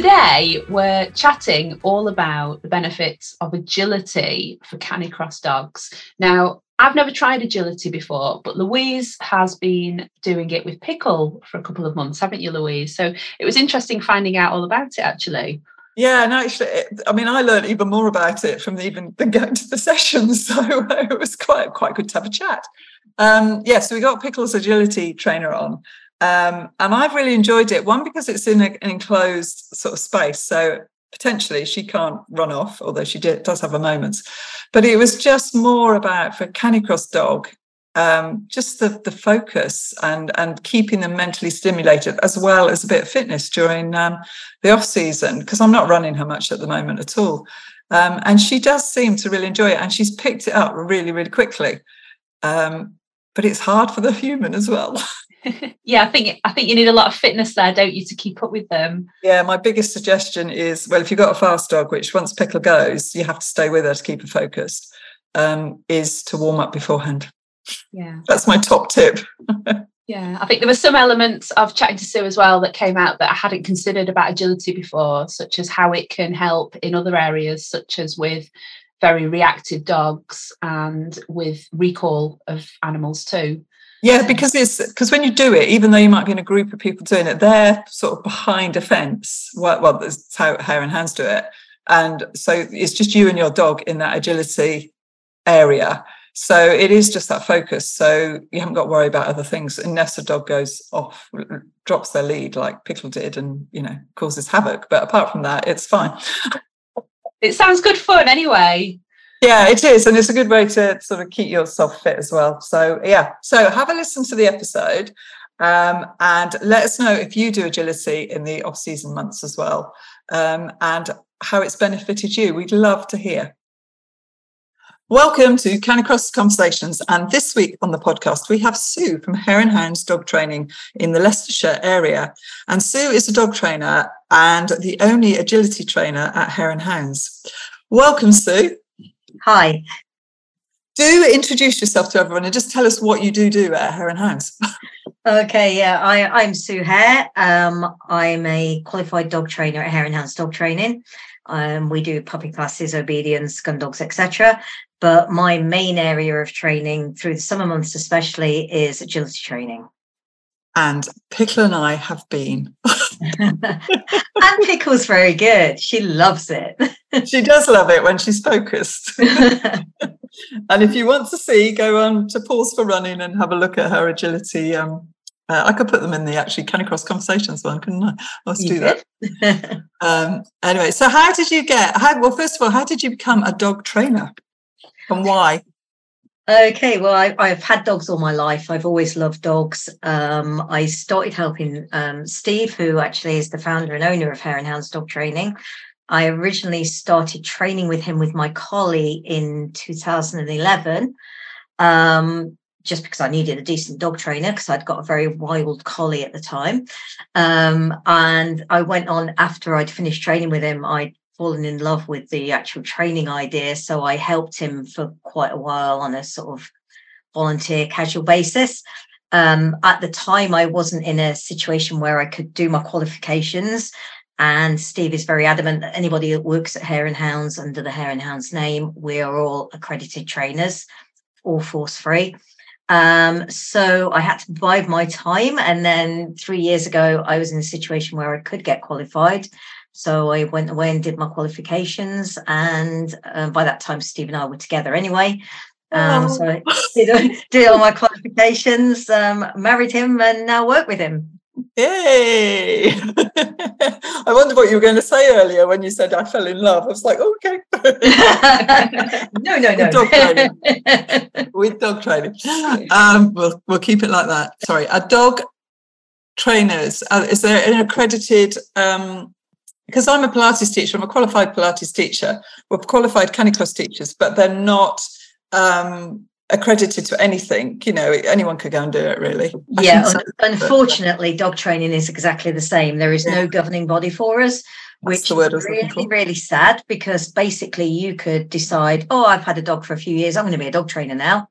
Today, we're chatting all about the benefits of agility for canicross dogs. Now, I've never tried agility before, but Louise has been doing it with Pickle for a couple of months, haven't you, Louise? So it was interesting finding out all about it actually. Yeah, and actually, I mean, I learned even more about it from even than going to the sessions, so it was quite quite good to have a chat. Um, yeah, so we got Pickle's agility trainer on, um, and I've really enjoyed it. One because it's in a, an enclosed sort of space, so potentially she can't run off, although she did, does have her moments. But it was just more about for Canicross dog, um, just the the focus and and keeping them mentally stimulated, as well as a bit of fitness during um, the off season. Because I'm not running her much at the moment at all, um, and she does seem to really enjoy it, and she's picked it up really really quickly. Um, but it's hard for the human as well. yeah, I think I think you need a lot of fitness there, don't you, to keep up with them? Yeah, my biggest suggestion is well, if you've got a fast dog, which once Pickle goes, you have to stay with her to keep her focused, um, is to warm up beforehand. Yeah, that's my top tip. yeah, I think there were some elements of chatting to Sue as well that came out that I hadn't considered about agility before, such as how it can help in other areas, such as with very reactive dogs and with recall of animals too. Yeah, because it's because when you do it, even though you might be in a group of people doing it, they're sort of behind a fence. Well, well that's how Hare and Hounds do it. And so it's just you and your dog in that agility area. So it is just that focus. So you haven't got to worry about other things unless a dog goes off, drops their lead like Pickle did and, you know, causes havoc. But apart from that, it's fine. It sounds good fun anyway. Yeah, it is. And it's a good way to sort of keep yourself fit as well. So, yeah. So, have a listen to the episode um, and let us know if you do agility in the off season months as well um, and how it's benefited you. We'd love to hear. Welcome to Canicross Conversations. And this week on the podcast, we have Sue from Hare and Hounds Dog Training in the Leicestershire area. And Sue is a dog trainer and the only agility trainer at Hare and Hounds. Welcome, Sue. Hi. Do introduce yourself to everyone and just tell us what you do do at Hare and Hounds. okay, yeah, I, I'm Sue Hare. Um, I'm a qualified dog trainer at Hare and Hounds Dog Training. Um, we do puppy classes, obedience, gun dogs, etc. But my main area of training through the summer months, especially, is agility training. And Pickle and I have been. and Pickle's very good. She loves it. she does love it when she's focused. and if you want to see, go on to Pause for Running and have a look at her agility. Um, uh, I could put them in the actually Canicross Conversations one, couldn't I? Let's do that. um, anyway, so how did you get? How, well, first of all, how did you become a dog trainer, and why? Okay, well, I, have had dogs all my life. I've always loved dogs. Um, I started helping um, Steve, who actually is the founder and owner of Hare and Hounds Dog Training. I originally started training with him with my collie in 2011, um, just because I needed a decent dog trainer because I'd got a very wild collie at the time. Um, and I went on after I'd finished training with him. I fallen in love with the actual training idea. So I helped him for quite a while on a sort of volunteer casual basis. Um, at the time, I wasn't in a situation where I could do my qualifications. And Steve is very adamant that anybody that works at Hare and Hounds under the Hare and Hounds name, we are all accredited trainers, all force free. Um, so I had to bide my time. And then three years ago, I was in a situation where I could get qualified. So I went away and did my qualifications. And uh, by that time, Steve and I were together anyway. Um, oh. So I did, did all my qualifications, um, married him, and now work with him. Yay! I wonder what you were going to say earlier when you said I fell in love. I was like, oh, okay. no, no, no. With dog training. With dog training. Um, we'll, we'll keep it like that. Sorry. Are dog trainers, uh, is there an accredited, um, because I'm a Pilates teacher, I'm a qualified Pilates teacher, we're qualified Canicross teachers, but they're not um, accredited to anything. You know, anyone could go and do it, really. I yeah, un- unfortunately, dog training is exactly the same. There is yeah. no governing body for us, which is really, really sad because basically you could decide, oh, I've had a dog for a few years, I'm going to be a dog trainer now,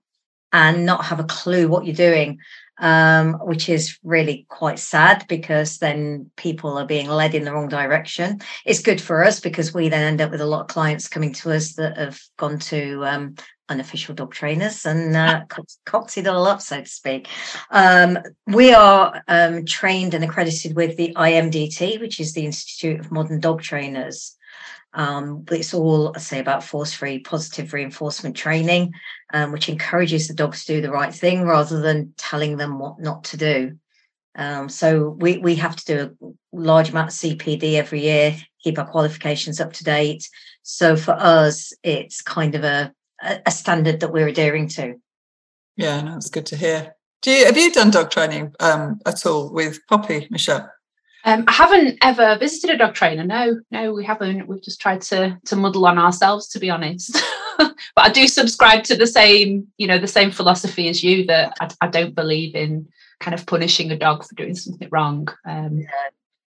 and not have a clue what you're doing. Um, which is really quite sad because then people are being led in the wrong direction. It's good for us because we then end up with a lot of clients coming to us that have gone to um, unofficial dog trainers and uh, cocked it all up, so to speak. Um, we are um, trained and accredited with the IMDT, which is the Institute of Modern Dog Trainers. Um, it's all, I say, about force free positive reinforcement training, um, which encourages the dogs to do the right thing rather than telling them what not to do. Um, so we, we have to do a large amount of CPD every year, keep our qualifications up to date. So for us, it's kind of a a, standard that we're adhering to. Yeah, no, good to hear. Do you have you done dog training um, at all with Poppy, Michelle? Um, I haven't ever visited a dog trainer. No, no, we haven't. We've just tried to to muddle on ourselves, to be honest. but I do subscribe to the same, you know, the same philosophy as you that I, I don't believe in kind of punishing a dog for doing something wrong. Um, yeah.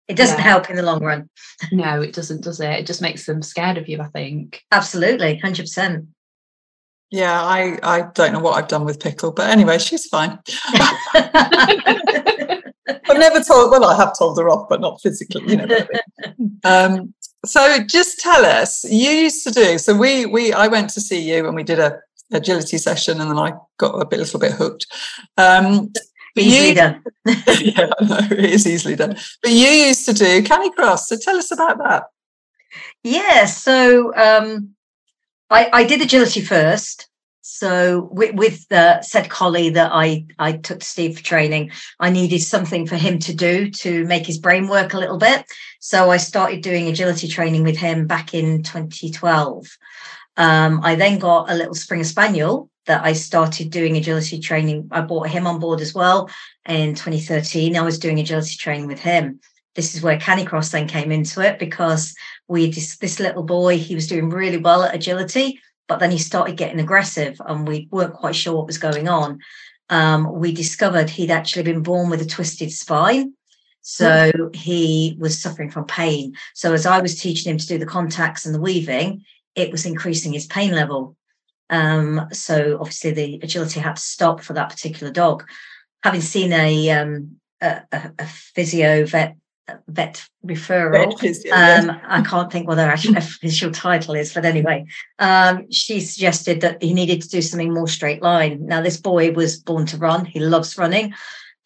It doesn't yeah. help in the long run. No, it doesn't, does it? It just makes them scared of you, I think. Absolutely, hundred percent. Yeah, I, I don't know what I've done with Pickle, but anyway, she's fine. I've never told, well, I have told her off, but not physically, you know. um, so just tell us, you used to do, so we, we, I went to see you and we did a agility session and then I got a bit, little bit hooked. Um, easily you, done. yeah, know, it is easily done. But you used to do Canicross, so tell us about that. Yeah, so um, I, I did agility first. So with, with the said collie that I, I took to Steve for training, I needed something for him to do to make his brain work a little bit. So I started doing agility training with him back in 2012. Um, I then got a little Springer Spaniel that I started doing agility training. I brought him on board as well in 2013. I was doing agility training with him. This is where Canicross then came into it because we this, this little boy he was doing really well at agility but then he started getting aggressive and we weren't quite sure what was going on. Um, we discovered he'd actually been born with a twisted spine. So mm. he was suffering from pain. So as i was teaching him to do the contacts and the weaving it was increasing his pain level. Um, so obviously the agility had to stop for that particular dog. Having seen a um, a, a, physio vet vet referral. um, I can't think what their actual official title is, but anyway, um, she suggested that he needed to do something more straight line. Now, this boy was born to run; he loves running.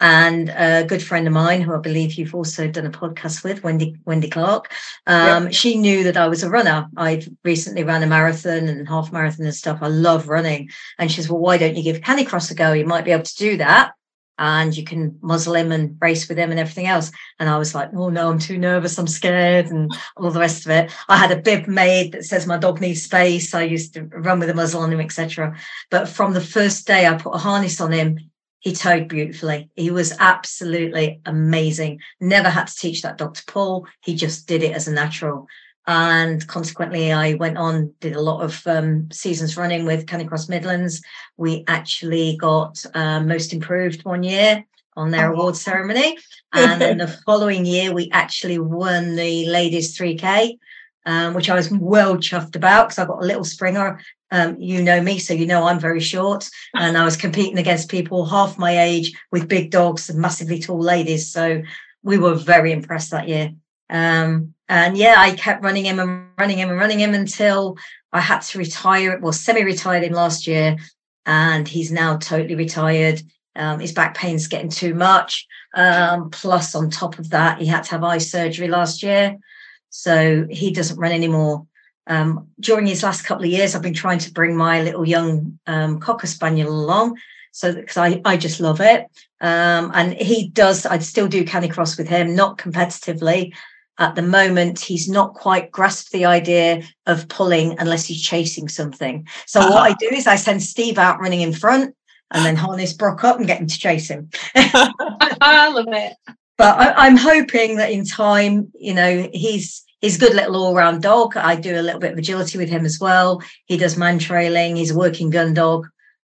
And a good friend of mine, who I believe you've also done a podcast with, Wendy Wendy Clark, um, yep. she knew that I was a runner. I'd recently ran a marathon and half marathon and stuff. I love running, and she says, "Well, why don't you give Canicross a go? You might be able to do that." And you can muzzle him and race with him and everything else. And I was like, oh no, I'm too nervous, I'm scared, and all the rest of it. I had a bib made that says my dog needs space. I used to run with a muzzle on him, etc. But from the first day I put a harness on him, he towed beautifully. He was absolutely amazing. Never had to teach that dog to pull. He just did it as a natural and consequently i went on did a lot of um, seasons running with canicross midlands. We actually got uh, most improved one year on their oh. award ceremony. And then the following year we actually won the ladies 3k um, which i was well chuffed about because i got a little springer. Um, you know me so you know i'm very short. And i was competing against people half my age with big dogs and massively tall ladies. So we were very impressed that year. Um, and yeah, I kept running him and running him and running him until I had to retire. Well, semi-retired him last year, and he's now totally retired. Um, his back pain's getting too much. Um, plus, on top of that, he had to have eye surgery last year, so he doesn't run anymore. Um, during his last couple of years, I've been trying to bring my little young um, cocker spaniel along, So because I, I just love it. Um, and he does, I'd still do canicross with him, not competitively. At the moment, he's not quite grasped the idea of pulling unless he's chasing something. So uh-huh. what I do is I send Steve out running in front and then harness Brock up and get him to chase him. I love it. But I, am hoping that in time, you know, he's he's a good little all-round dog. I do a little bit of agility with him as well. He does man trailing. He's a working gun dog.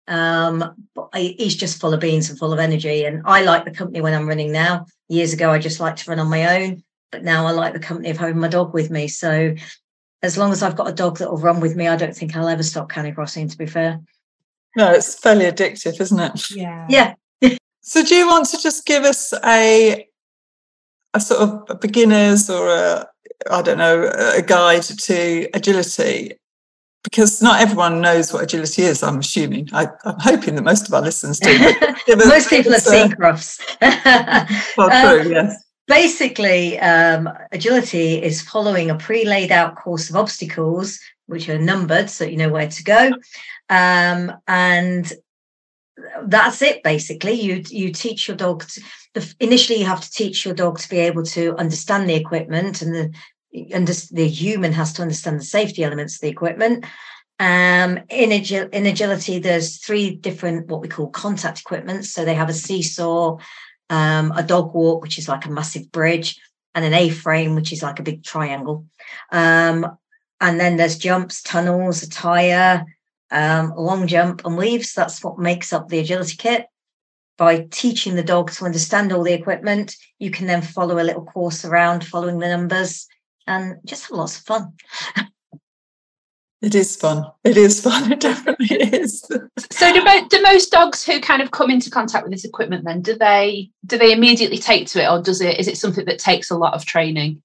Um, he's just full of beans and full of energy. And I like the company when I'm running now. Years ago, I just liked to run on my own, but now I like the company of having my dog with me. So as long as I've got a dog that will run with me, I don't think I'll ever stop canicrossing. To be fair. No, it's fairly addictive, isn't it? Yeah. Yeah. so do you want to just give us a a sort of a beginners or a I don't know a guide to agility because not everyone knows what agility is. I'm assuming. I, am hoping that most of our listeners do. most people have seen Crufts. well, true. Um, yes. Basically, um, agility is following a pre-laid out course of obstacles, which are numbered, so you know where to go, um, and that's it. Basically, you you teach your dog. To, initially, you have to teach your dog to be able to understand the equipment and the and the human has to understand the safety elements of the equipment. Um, in, in agility, there's three different what we call contact equipment. So they have a seesaw, um, a dog walk, which is like a massive bridge, and an A frame, which is like a big triangle. Um, and then there's jumps, tunnels, a tire, um, long jump, and weaves. That's what makes up the agility kit. By teaching the dog to understand all the equipment, you can then follow a little course around following the numbers and just have lots of fun. It is fun. It is fun. It definitely is. so, do, do most dogs who kind of come into contact with this equipment then do they do they immediately take to it, or does it is it something that takes a lot of training?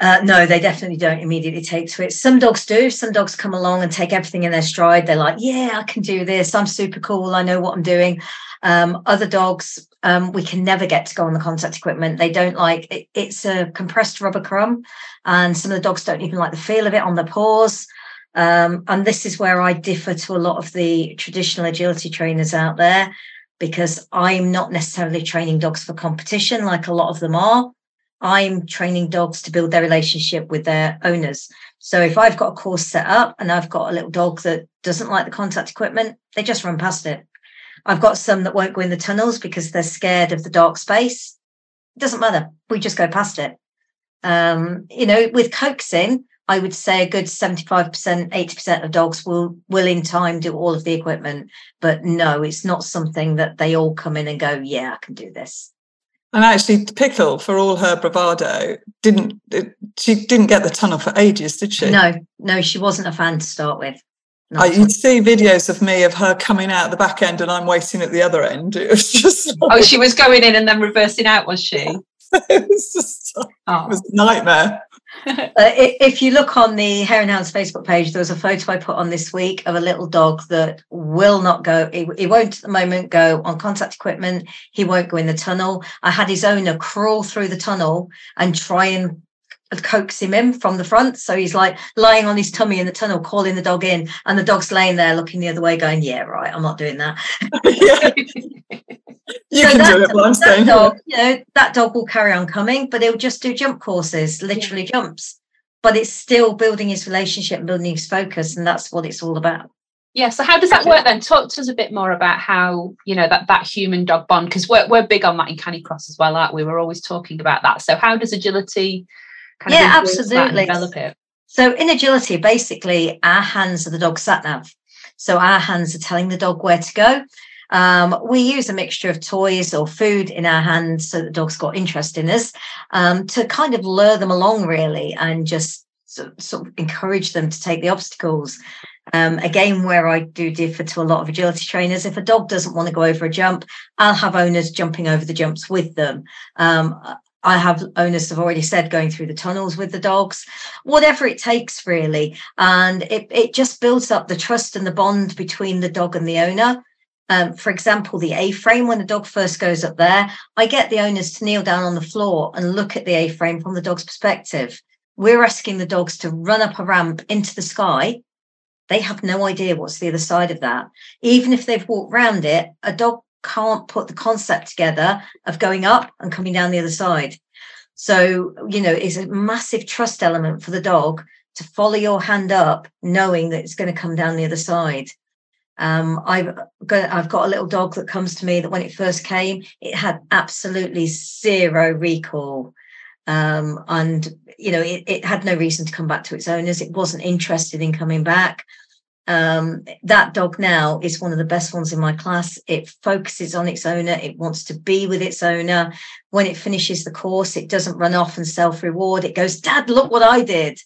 Uh, no, they definitely don't immediately take to it. Some dogs do. Some dogs come along and take everything in their stride. They're like, "Yeah, I can do this. I'm super cool. I know what I'm doing." Um, other dogs, um, we can never get to go on the contact equipment. They don't like it, it's a compressed rubber crumb, and some of the dogs don't even like the feel of it on their paws. Um, and this is where I differ to a lot of the traditional agility trainers out there because I'm not necessarily training dogs for competition like a lot of them are. I'm training dogs to build their relationship with their owners. So if I've got a course set up and I've got a little dog that doesn't like the contact equipment, they just run past it. I've got some that won't go in the tunnels because they're scared of the dark space. It doesn't matter. We just go past it. Um, you know, with coaxing, I would say a good 75%, 80% of dogs will will in time do all of the equipment. But no, it's not something that they all come in and go, yeah, I can do this. And actually, Pickle, for all her bravado, didn't she didn't get the tunnel for ages, did she? No, no, she wasn't a fan to start with. I, you'd see videos of me of her coming out the back end and I'm waiting at the other end. It was just like, oh, she was going in and then reversing out, was she? it was just oh. it was a nightmare. Uh, if you look on the Hare and Hounds Facebook page, there was a photo I put on this week of a little dog that will not go. He, he won't at the moment go on contact equipment. He won't go in the tunnel. I had his owner crawl through the tunnel and try and coax him in from the front. So he's like lying on his tummy in the tunnel, calling the dog in, and the dog's laying there looking the other way, going, "Yeah, right, I'm not doing that." you so can that, do it, but that dog, you know, that dog will carry on coming, but it'll just do jump courses, literally yeah. jumps. But it's still building his relationship, building his focus, and that's what it's all about. Yeah. So how does that work then? Talk to us a bit more about how you know that that human dog bond because we're we're big on that in Canicross as well, aren't we? We're always talking about that. So how does agility kind yeah, absolutely. develop it? So in agility, basically, our hands are the dog sat nav. So our hands are telling the dog where to go. Um, we use a mixture of toys or food in our hands so the dog's got interest in us um, to kind of lure them along, really, and just sort, of encourage them to take the obstacles. Um, again, where I do differ to a lot of agility trainers, if a dog doesn't want to go over a jump, I'll have owners jumping over the jumps with them. Um, I have owners have already said going through the tunnels with the dogs, whatever it takes, really. And it, it just builds up the trust and the bond between the dog and the owner. Um, for example, the A frame, when the dog first goes up there, I get the owners to kneel down on the floor and look at the A frame from the dog's perspective. We're asking the dogs to run up a ramp into the sky they have no idea what's the other side of that. Even if they've walked round it, a dog can't put the concept together of going up and coming down the other side. So, you know, it's a massive trust element for the dog to follow your hand up, knowing that it's going to come down the other side. Um, I've got I've got a little dog that comes to me that when it first came, it had absolutely zero recall. Um, and you know, it, it had no reason to come back to its owners. It wasn't interested in coming back. Um, that dog now is one of the best ones in my class. It focuses on its owner. It wants to be with its owner. When it finishes the course, it doesn't run off and self reward. It goes, Dad, look what I did.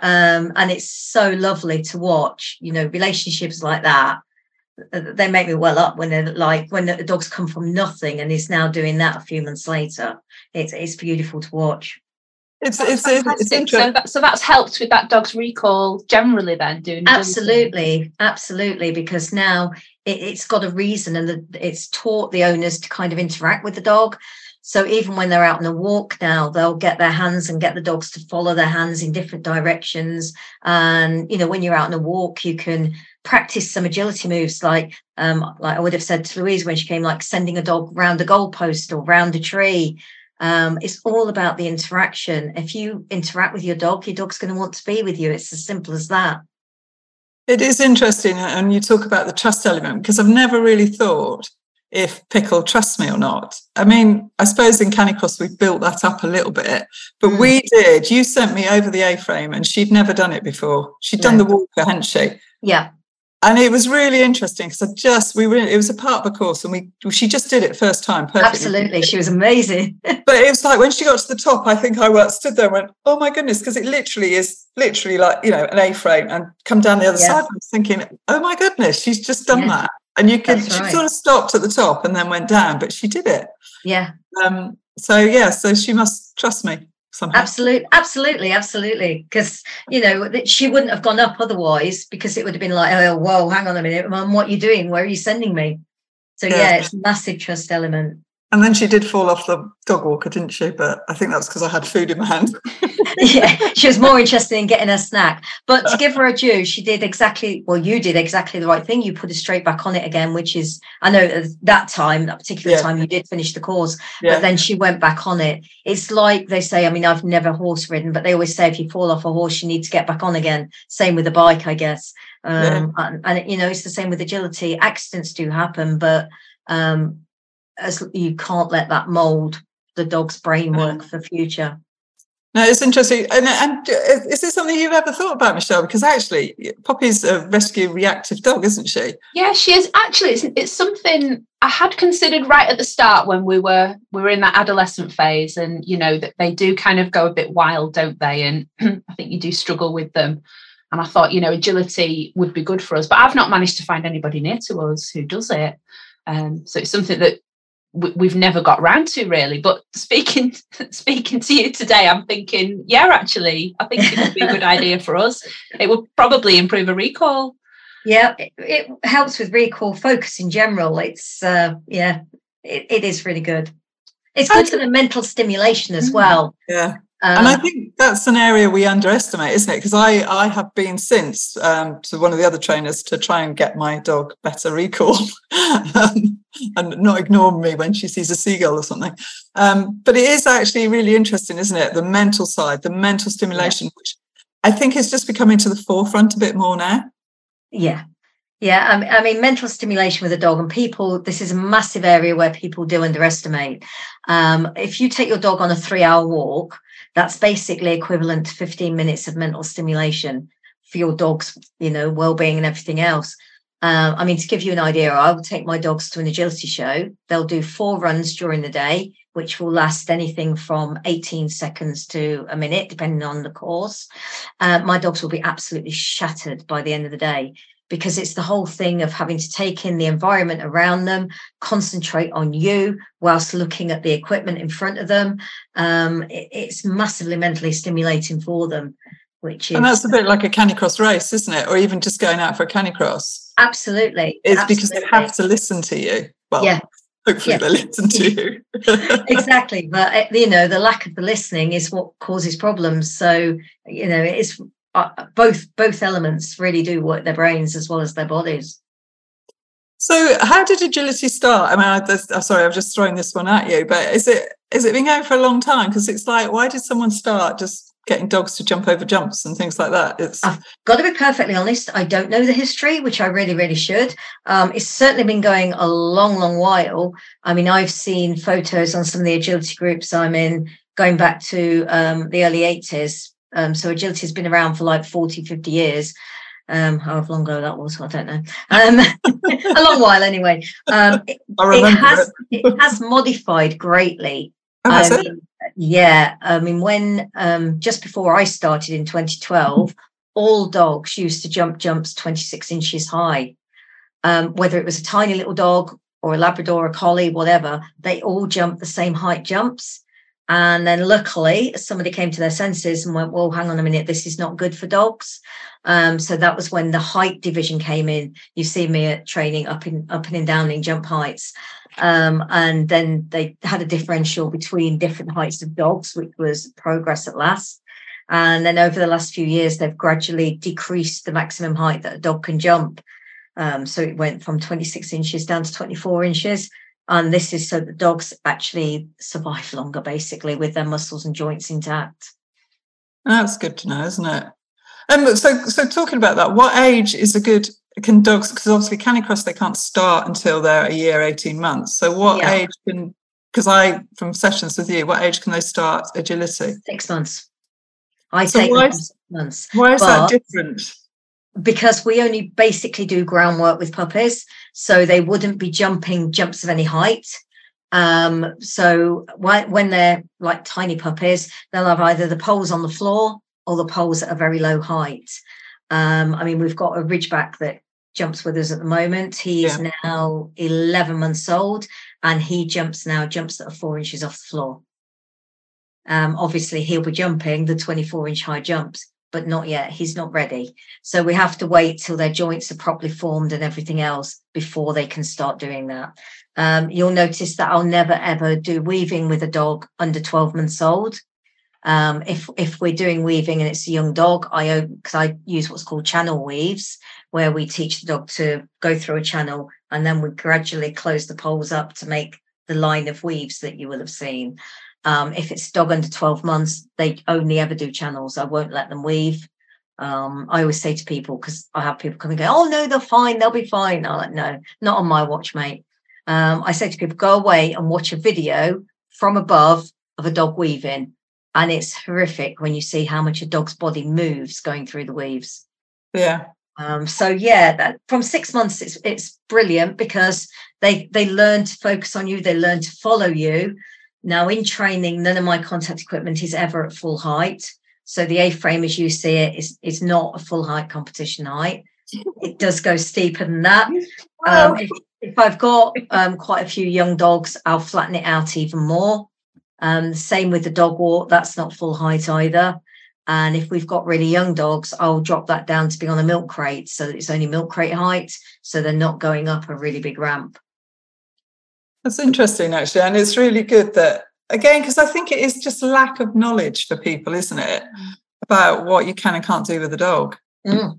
Um, and it's so lovely to watch, you know, relationships like that. Uh, they make me well up when they're like, when the dog's come from nothing and is now doing that a few months later. It's, it's beautiful to watch. It's it's, it's interesting. So, that, so that's helped with that dog's recall generally. Then doing absolutely, absolutely, because now it, has got a reason, and the, it's taught the owners to kind of interact with the dog. So even when they're out on a walk now, they'll get their hands and get the dogs to follow their hands in different directions. And you know, when you're out on a walk, you can practice some agility moves, like um, like I would have said to Louise when she came, like sending a dog round a goalpost or round a tree um, it's all about the interaction. If you interact with your dog, your dog's going to want to be with you. It's as simple as that. It is interesting, and you talk about the trust element because I've never really thought if Pickle trusts me or not. I mean, I suppose in Canicross we built that up a little bit, but mm. we did. You sent me over the A-frame, and she'd never done it before. She'd no. done the walker, hadn't she? Yeah and it was really interesting because I just we were it was a part of the course and we she just did it first time perfectly. Absolutely, she was amazing. but it was like when she got to the top, I think I stood there and went, "Oh my goodness!" Because it literally is literally like you know an A frame and come down the other yeah. side. I was thinking, "Oh my goodness, she's just done yeah. that." And you could she right. sort of stopped at the top and then went down, but she did it. Yeah. Um. So yeah, so she must trust me somehow. Absolutely, absolutely, absolutely. Because you know she wouldn't have gone up otherwise, because it would have been like, oh, whoa, hang on a minute, mum, what are you doing? Where are you sending me? So yeah, yeah it's massive trust element. And then she did fall off the dog walker, didn't she? But I think that's because I had food in my hand. yeah, she was more interested in getting a snack. But to give her a due, she did exactly, well, you did exactly the right thing. You put her straight back on it again, which is, I know that time, that particular yeah. time, you did finish the course, yeah. but then she went back on it. It's like they say, I mean, I've never horse ridden, but they always say if you fall off a horse, you need to get back on again. Same with a bike, I guess. Um, yeah. and, and, you know, it's the same with agility. Accidents do happen, but um, as you can't let that mold the dog's brain work for future. No, it's interesting. And, and uh, is this something you've ever thought about, Michelle? Because actually, Poppy's a rescue reactive dog, isn't she? Yeah, she is. Actually, it's, it's something I had considered right at the start when we were we were in that adolescent phase, and you know that they do kind of go a bit wild, don't they? And I think you do struggle with them. And I thought, you know, agility would be good for us, but I've not managed to find anybody near to us who does it. Um, so it's something that we've never got round to really. But speaking speaking to you today i'm thinking yeah actually i think it would be a good idea for us. It would probably improve a recall. Yeah it, it helps with recall focus in general. It's uh yeah it, it is really good. It's good for the mental stimulation as mm. well. Yeah and I uh, think that's an area we underestimate, isn't it? Because I, I have been since um, to one of the other trainers to try and get my dog better recall um, and not ignore me when she sees a seagull or something. Um, but it is actually really interesting, isn't it? The mental side, the mental stimulation, yeah. which I think is just becoming to the forefront a bit more now. Yeah. Yeah, I mean, mental stimulation with a dog, and people, this is a massive area where people do underestimate. Um, if you take your dog on a three hour walk, that's basically equivalent to 15 minutes of mental stimulation for your dog's, you know, well-being and everything else. Um, I mean, to give you an idea, I will take my dogs to an agility show. They'll do four runs during the day, which will last anything from 18 seconds to a minute, depending on the course. Uh, my dogs will be absolutely shattered by the end of the day because it's the whole thing of having to take in the environment around them, concentrate on you whilst looking at the equipment in front of them. Um, it, it's massively mentally stimulating for them. Which is, and that's a bit like a canicross race, isn't it? Or even just going out for a canicross. Absolutely. It's absolutely. because they have to listen to you. Well, yeah. Hopefully yeah. they listen to you. exactly, but eh, you know the lack of the listening is what causes problems. So you know it's uh, both both elements really do work their brains as well as their bodies. So, how did agility start? I mean, I, am sorry, I'm just throwing this one at you, but is it is it been going for a long time? Because it's like, why did someone start just getting dogs to jump over jumps and things like that? It's I've got to be perfectly honest. I don't know the history, which I really, really should. Um, it's certainly been going a long, long while. I mean, I've seen photos on some of the agility groups I'm in going back to um, the early 80s. Um, so agility has been around for like 40, 50 years um, however long ago that was, I don't know. Um, a long while anyway. Um, it, it, has it. it. has modified greatly. Oh, I mean, yeah, I mean, when um, just before I started in 2012, all dogs used to jump jumps 26 inches high. Um, whether it was a tiny little dog or a Labrador, a collie, whatever, they all jumped the same height jumps. And then luckily, somebody came to their senses and went, well, hang on a minute, this is not good for dogs. Um, so that was when the height division came in. You see me at training up in up and down in jump heights. Um, and then they had a differential between different heights of dogs, which was progress at last. And then over the last few years, they've gradually decreased the maximum height that a dog can jump. Um, so it went from 26 inches down to 24 inches. And this is so that dogs actually survive longer, basically, with their muscles and joints intact. That's good to know, isn't it? Um, so, so talking about that, what age is a good can dogs? Because obviously, Canicross they can't start until they're a year, eighteen months. So, what yeah. age can? Because I, from sessions with you, what age can they start agility? Six months. I so take why is, six months. Why is that different? Because we only basically do groundwork with puppies, so they wouldn't be jumping jumps of any height. Um, so when they're like tiny puppies, they'll have either the poles on the floor or the poles at a very low height. Um, I mean, we've got a Ridgeback that jumps with us at the moment. He's yeah. now 11 months old and he jumps now, jumps that are four inches off the floor. Um, obviously, he'll be jumping the 24 inch high jumps, but not yet. He's not ready. So we have to wait till their joints are properly formed and everything else before they can start doing that. Um, you'll notice that I'll never ever do weaving with a dog under 12 months old um, if if we're doing weaving and it's a young dog, I because I use what's called channel weaves, where we teach the dog to go through a channel and then we gradually close the poles up to make the line of weaves that you will have seen. Um, if it's dog under 12 months, they only ever do channels. I won't let them weave. Um, I always say to people, because I have people come and go, oh no, they're fine, they'll be fine. I'm like, no, not on my watch, mate. Um, I say to people, go away and watch a video from above of a dog weaving and it's horrific when you see how much a dog's body moves going through the weaves. Yeah. Um, so yeah, that from six months it's it's brilliant because they they learn to focus on you, they learn to follow you. Now in training, none of my contact equipment is ever at full height. So the A-frame as you see it is is not a full height competition height. It does go steeper than that. Um, if, if, I've got um, quite a few young dogs, I'll flatten it out even more. Um, same with the dog walk, that's not full height either. And if we've got really young dogs, I'll drop that down to be on a milk crate so that it's only milk crate height. So they're not going up a really big ramp. That's interesting, actually. And it's really good that, again, because I think it is just lack of knowledge for people, isn't it? Mm. About what you can and can't do with a dog. Mm,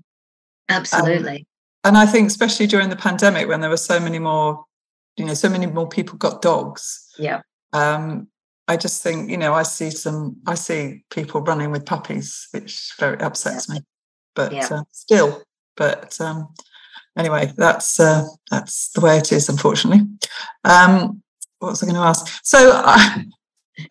absolutely. Um, and I think, especially during the pandemic, when there were so many more, you know, so many more people got dogs. Yeah. Um, I just think, you know, I see some, I see people running with puppies, which very upsets yeah. me. But yeah. uh, still, but um, anyway, that's uh, that's the way it is, unfortunately. Um, what was I going to ask? So, uh,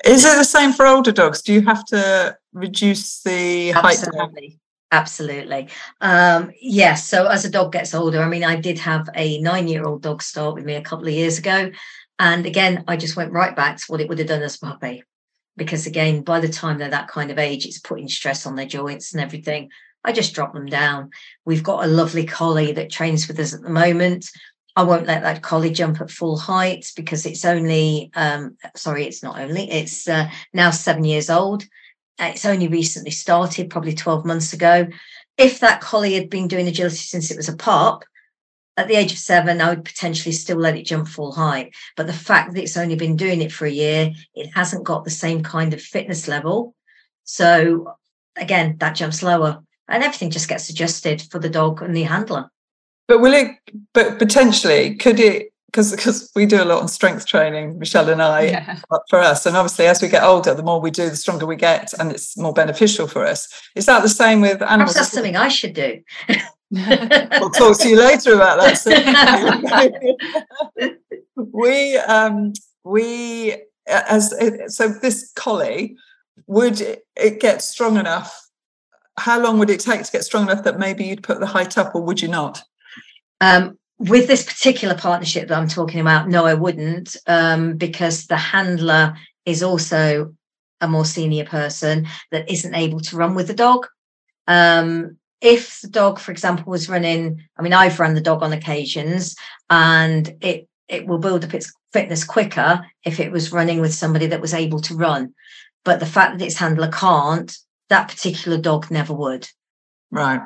is it the same for older dogs? Do you have to reduce the Absolutely. height? Absolutely. Um, yes. So as a dog gets older, I mean, I did have a nine-year-old dog start with me a couple of years ago, and again, I just went right back to what it would have done as a puppy. Because again, by the time they're that kind of age, it's putting stress on their joints and everything. I just drop them down. We've got a lovely collie that trains with us at the moment. I won't let that collie jump at full height because it's only, um, sorry, it's not only, it's uh, now seven years old. It's only recently started, probably 12 months ago. If that collie had been doing agility since it was a pup, at the age of seven, I would potentially still let it jump full height. But the fact that it's only been doing it for a year, it hasn't got the same kind of fitness level. So again, that jumps lower. And everything just gets adjusted for the dog and the handler. But will it? But potentially, could it? Because because we do a lot on strength training, Michelle and I, Yeah. for us, and obviously as we get older, the more we do, the stronger we get, and it's more beneficial for us. Is that the same with Perhaps animals? that's something I should do. We'll talk to you later about that. So, we um we as so this collie would it get strong enough how long would it take to get strong enough that maybe you'd put the height up or would you not Um, with this particular partnership that I'm talking about, no, I wouldn't, um, because the handler is also a more senior person that isn't able to run with the dog. Um, if the dog, for example, was running, I mean, I've run the dog on occasions, and it it will build up its fitness quicker if it was running with somebody that was able to run. But the fact that its handler can't, that particular dog never would. right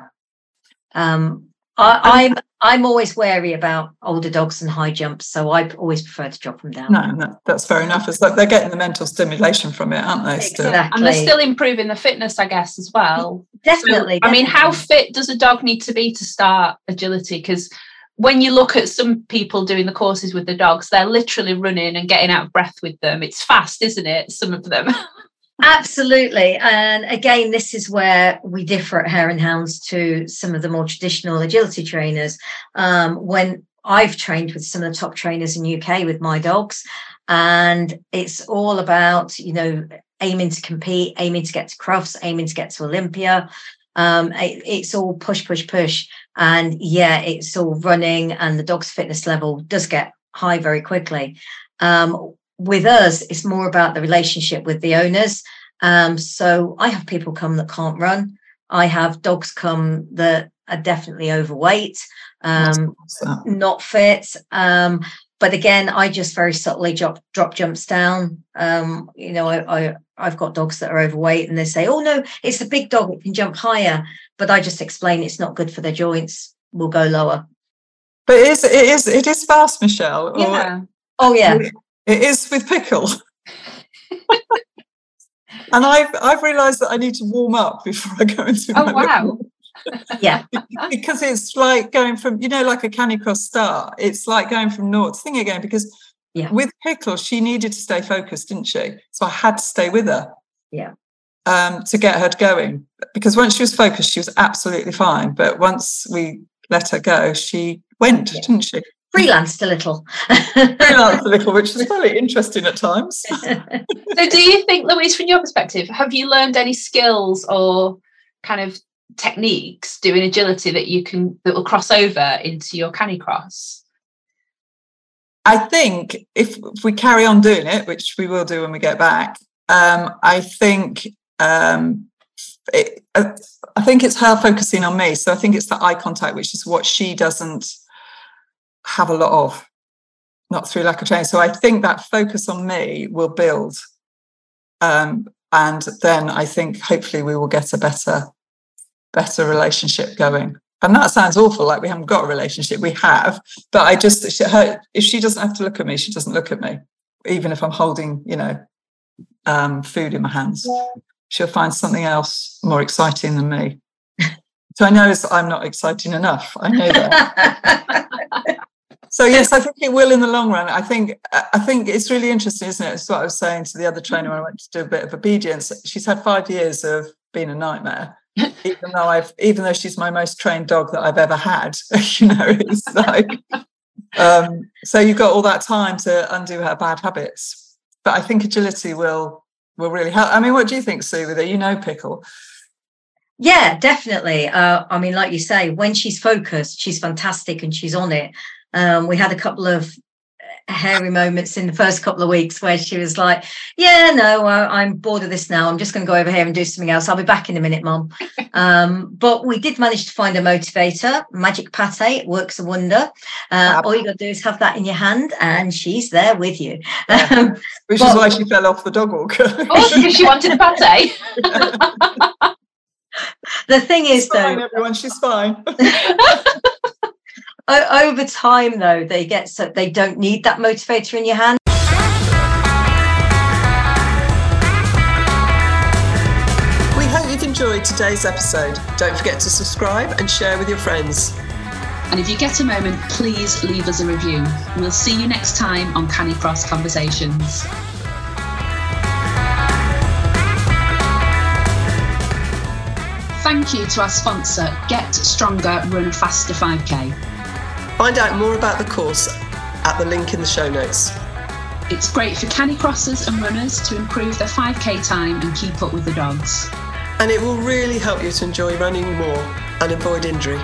Um, I, I'm I'm always wary about older dogs and high jumps, so I always prefer to drop them down. no, no that's fair enough it's like they're getting the mental stimulation from it aren't they still Exactly. and they're still improving the fitness, I guess, as well. So, Definitely. I mean, how fit does a dog need to be to start agility? Because when you look at some people doing the courses with the dogs, they're literally running and getting out of breath with them. It's fast, isn't it? Some of them. Absolutely. And again, this is where we differ at Hare and Hounds to some of the more traditional agility trainers. Um, when I've trained with some of the top trainers in UK with my dogs, and it's all about, you know, aiming to compete, aiming to get to Crufts, aiming to get to Olympia. Um, it- it's all push, push, push. And yeah, it's all running, and the dog's fitness level does get high very quickly. Um, with us, it's more about the relationship with the owners. Um, so I have people come that can't run. I have dogs come that are definitely overweight, um, So, not fit. Um, but again, I just very subtly drop drop jumps down. Um, you know, I, I I've got dogs that are overweight, and they say, "Oh no, it's a big dog; it can jump higher." But I just explain it's not good for their joints. We'll go lower. but it is it is it is fast michelle or Oh yeah, It is with pickle. and I've I've realised that I need to warm up before I go into Oh, wow. yeah, because it's like going from you know like a canicross start. It's like going from naught to thing again because Yeah. with pickle she needed to stay focused, didn't she? So I had to stay with her. Yeah. Um, to get her going because once she was focused, she was absolutely fine. But once we let her go, she went, Yeah. didn't she? Freelanced a little. Freelanced a little, which is very interesting at times. So, do you think, Louise, from your perspective, have you learned any skills or kind of techniques doing agility that you can that will cross over into your canicross? I think if, if we carry on doing it, which we will do when we get back, um, I think um, it, uh, I think it's her focusing on me. So I think it's the eye contact, which is what she doesn't have a lot of, not through lack of training. So I think that focus on me will build, um, and then I think hopefully we will get a better, better relationship going. And that sounds awful, like we haven't got a relationship. We have, but I just she, her, if she doesn't have to look at me, she doesn't look at me, even if I'm holding, you know, um, food in my hands. She'll find something else more exciting than me. So I know I'm not exciting enough. I know that. So yes, I think it will in the long run. I think I think it's really interesting, isn't it? It's what I was saying to the other trainer when I went to do a bit of obedience. She's had five years of being a nightmare, even though I've even though she's my most trained dog that I've ever had. You know, it's like um, so you've got all that time to undo her bad habits. But I think agility will will really help. I mean, what do you think, Sue? With it, you know, pickle. Yeah, definitely. Uh, I mean, like you say, when she's focused, she's fantastic and she's on it. Um, we had a couple of uh, hairy moments in the first couple of weeks where she was like, "Yeah, no, uh, I'm bored of this now. I'm just going to go over here and do something else. I'll be back in a minute, mum." um, but we did manage to find a motivator, Magic Pate. It works a wonder. Uh, all you got to do is have that in your hand, and she's there with you. Um, Which Well- is why she fell off the dog walk. Oh, because she wanted a pate. the thing is, fine, though, everyone, she's fine. O- over time, though, they get so they don't need that motivator in your hand. We hope you've enjoyed today's episode, don't forget to subscribe and share with your friends. And if you get a moment, please leave us a review. We'll see you next time on Canicross Conversations. Thank you to our sponsor, Get Stronger Run Faster 5K. Find out more about the course at the link in the show notes. It's great for canicrossers and runners to improve their 5k time and keep up with the dogs. And it will really help you to enjoy running more and avoid injury.